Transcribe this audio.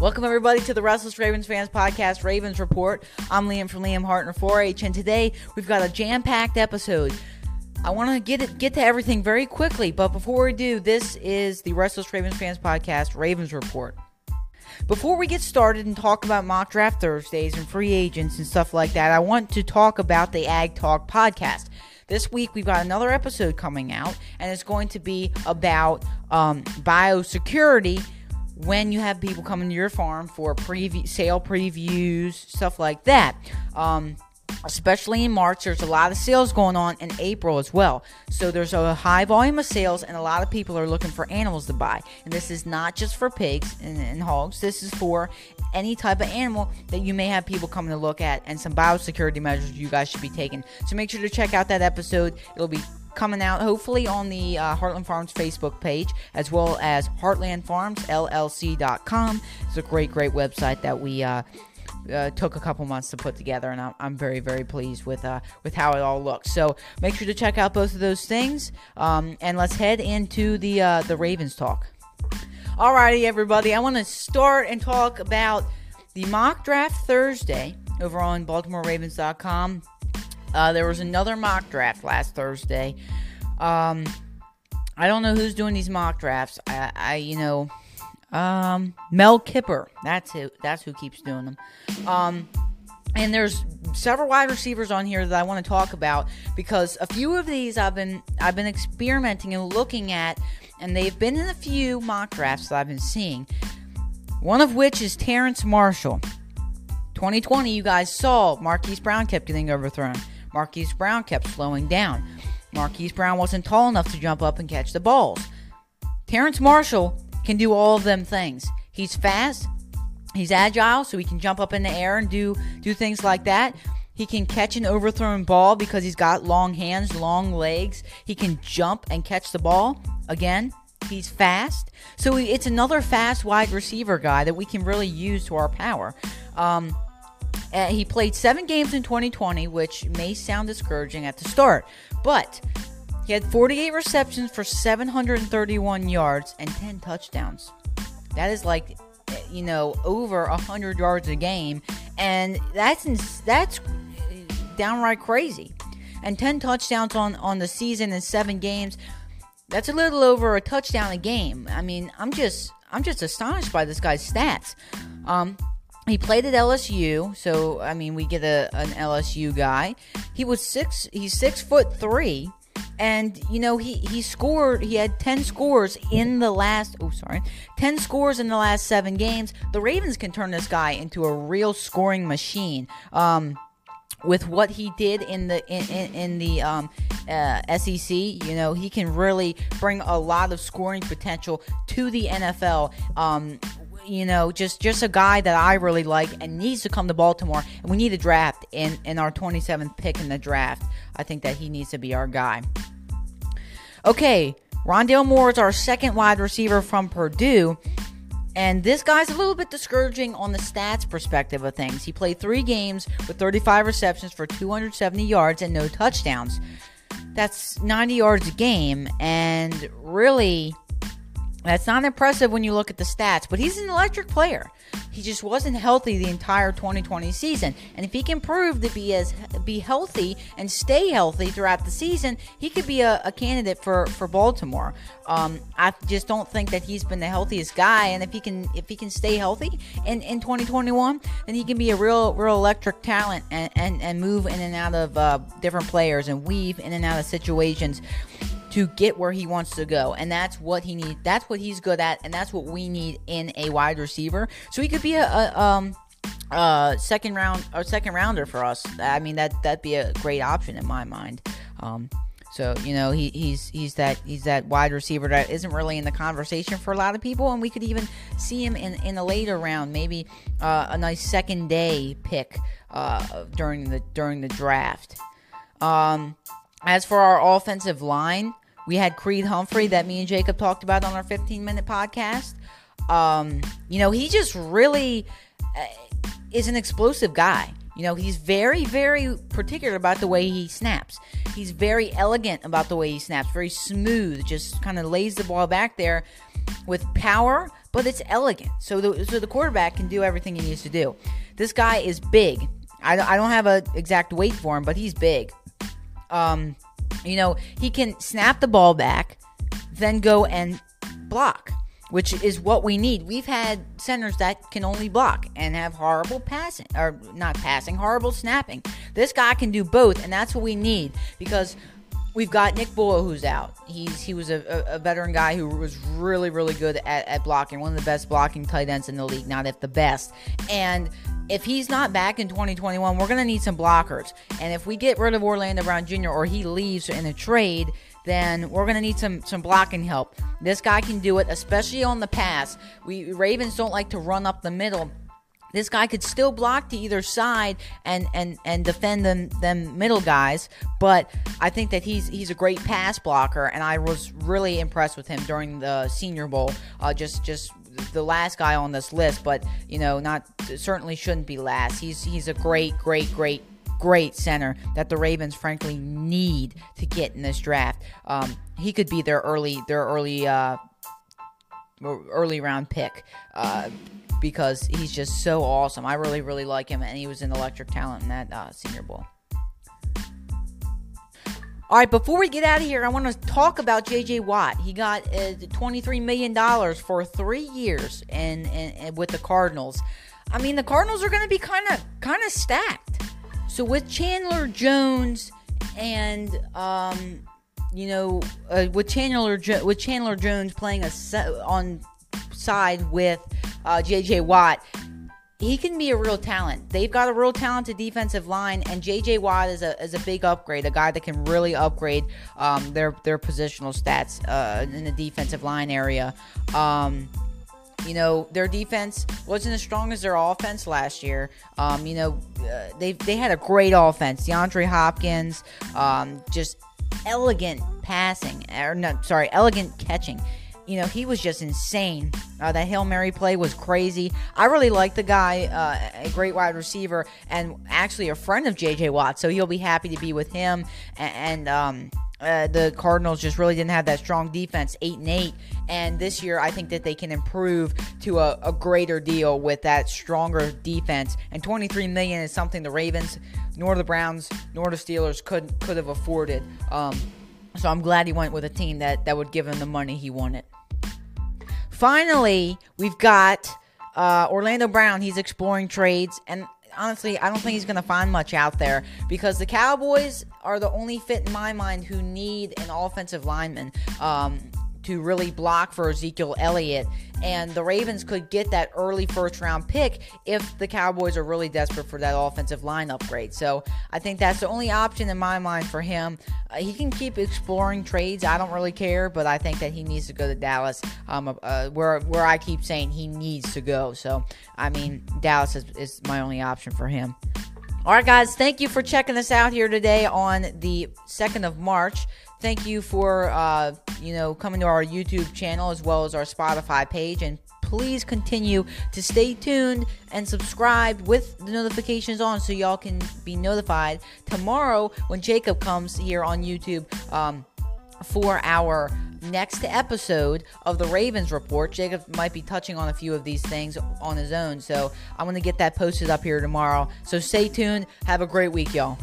Welcome, everybody, to the Restless Ravens Fans Podcast, Ravens Report. I'm Liam from Liam Hartner 4H, and today we've got a jam packed episode. I want to get it, get to everything very quickly, but before we do, this is the Restless Ravens Fans Podcast, Ravens Report. Before we get started and talk about mock draft Thursdays and free agents and stuff like that, I want to talk about the Ag Talk podcast. This week we've got another episode coming out, and it's going to be about um, biosecurity when you have people coming to your farm for preview, sale previews, stuff like that. Um, especially in March, there's a lot of sales going on in April as well. So there's a high volume of sales, and a lot of people are looking for animals to buy. And this is not just for pigs and, and hogs, this is for any type of animal that you may have people coming to look at, and some biosecurity measures you guys should be taking. So make sure to check out that episode. It'll be coming out hopefully on the uh, Heartland Farms Facebook page as well as heartlandfarmsllc.com. It's a great, great website that we uh, uh, took a couple months to put together, and I'm, I'm very, very pleased with uh, with how it all looks. So make sure to check out both of those things, um, and let's head into the uh, the Ravens talk. Alrighty, everybody, I want to start and talk about the mock draft Thursday over on BaltimoreRavens.com. Uh, there was another mock draft last Thursday. Um, I don't know who's doing these mock drafts. I, I you know, um, Mel Kiper. That's who. That's who keeps doing them. Um, and there's several wide receivers on here that I want to talk about because a few of these I've been I've been experimenting and looking at, and they've been in a few mock drafts that I've been seeing. One of which is Terrace Marshall. 2020, you guys saw Marquise Brown kept getting overthrown. Marquise Brown kept slowing down. Marquise Brown wasn't tall enough to jump up and catch the balls. Terrace Marshall can do all of them things. He's fast, he's agile, so he can jump up in the air and do do things like that. He can catch an overthrown ball because he's got long hands, long legs. He can jump and catch the ball. Again, he's fast. So it's another fast wide receiver guy that we can really use to our power. Um, uh, he played seven games in 2020, which may sound discouraging at the start, but he had 48 receptions for 731 yards and 10 touchdowns. That is like, you know, over 100 yards a game, and that's that's downright crazy. And 10 touchdowns on on the season in seven games. That's a little over a touchdown a game. I mean, I'm just I'm just astonished by this guy's stats. Um, he played at LSU, so I mean we get a an LSU guy. He was six. He's six foot three, and you know he he scored. He had ten scores in the last. Oh, sorry, ten scores in the last seven games. The Ravens can turn this guy into a real scoring machine. Um, with what he did in the in, in, in the um, uh, SEC, you know, he can really bring a lot of scoring potential to the NFL. Um, you know, just just a guy that I really like and needs to come to Baltimore. And we need a draft in in our 27th pick in the draft. I think that he needs to be our guy. Okay, Rondale Moore is our second wide receiver from Purdue. And this guy's a little bit discouraging on the stats perspective of things. He played three games with 35 receptions for 270 yards and no touchdowns. That's 90 yards a game, and really, that's not impressive when you look at the stats, but he's an electric player. He just wasn't healthy the entire 2020 season, and if he can prove to be as be healthy and stay healthy throughout the season, he could be a, a candidate for for Baltimore. Um, I just don't think that he's been the healthiest guy, and if he can if he can stay healthy in, in 2021, then he can be a real real electric talent and and, and move in and out of uh, different players and weave in and out of situations to get where he wants to go. And that's what he needs. That's what he's good at. And that's what we need in a wide receiver. So he could be a, a um, uh, second round or second rounder for us. I mean that that'd be a great option in my mind. Um, so you know he, he's he's that he's that wide receiver that isn't really in the conversation for a lot of people, and we could even see him in in a later round, maybe uh, a nice second day pick uh, during the during the draft. Um, as for our offensive line, we had Creed Humphrey that me and Jacob talked about on our 15 minute podcast. Um, you know, he just really uh, is an explosive guy. You know, he's very, very particular about the way he snaps. He's very elegant about the way he snaps, very smooth, just kind of lays the ball back there with power, but it's elegant. So the so the quarterback can do everything he needs to do. This guy is big. I, I don't have an exact weight for him, but he's big. Um, you know, he can snap the ball back, then go and block, which is what we need. We've had centers that can only block and have horrible passing, or not passing, horrible snapping. This guy can do both, and that's what we need because we've got Nick Boyle who's out. He's he was a, a, a, veteran guy who was really really good at, at blocking, one of the best blocking tight ends in the league, not if the best. And if he's not back in 2021, we're gonna need some blockers. And if we get rid of Orlando Brown Jr. or he leaves in a trade, then we're gonna need some some blocking help. This guy can do it, especially on the pass. We Ravens don't like to run up the middle this guy could still block to either side and and and defend them them middle guys but i think that he's he's a great pass blocker and i was really impressed with him during the senior bowl uh, just just the last guy on this list but you know not certainly shouldn't be last he's he's a great great great great center that the Ravens frankly need to get in this draft. Um, he could be their early their early uh, early round pick. Uh, because he's just so awesome. I really, really like him, and he was an electric talent in that uh, Senior Bowl. All right, before we get out of here, I want to talk about J.J. Watt. He got uh, $23 million for three years and, and, and with the Cardinals. I mean, the Cardinals are going to be kind of kind of stacked. So with Chandler Jones and um, you know, uh, with Chandler jo- with Chandler Jones playing a se- on side with uh, J.J. Watt, he can be a real talent. They've got a real talented defensive line, and J.J. Watt is a, is a big upgrade, a guy that can really upgrade um, their their positional stats uh, in the defensive line area. Um, you know, their defense wasn't as strong as their offense last year. Um, you know, uh, they they had a great offense. DeAndre Hopkins, um, just elegant passing, or not, sorry, elegant catching you know, he was just insane. Uh, that Hail Mary play was crazy. I really like the guy, uh, a great wide receiver, and actually a friend of J.J. Watt, so he'll be happy to be with him. And, and um, uh, the Cardinals just really didn't have that strong defense, eight and eight. And this year, I think that they can improve to a, a greater deal with that stronger defense. And 23 million is something the Ravens, nor the Browns, nor the Steelers could could have afforded. Um, so I'm glad he went with a team that that would give him the money he wanted. Finally, we've got uh, Orlando Brown. He's exploring trades, and honestly, I don't think he's going to find much out there because the Cowboys are the only fit in my mind who need an offensive lineman. Um, to really block for Ezekiel Elliott. And the Ravens could get that early first round pick if the Cowboys are really desperate for that offensive line upgrade. So I think that's the only option in my mind for him. Uh, he can keep exploring trades. I don't really care, but I think that he needs to go to Dallas, um, uh, where where I keep saying he needs to go. So I mean, Dallas is, is my only option for him. All right, guys, thank you for checking us out here today on the 2nd of March. Thank you for uh, you know coming to our YouTube channel as well as our Spotify page, and please continue to stay tuned and subscribe with the notifications on so y'all can be notified tomorrow when Jacob comes here on YouTube um, for our next episode of the Ravens Report. Jacob might be touching on a few of these things on his own, so I'm going to get that posted up here tomorrow. So stay tuned. Have a great week, y'all.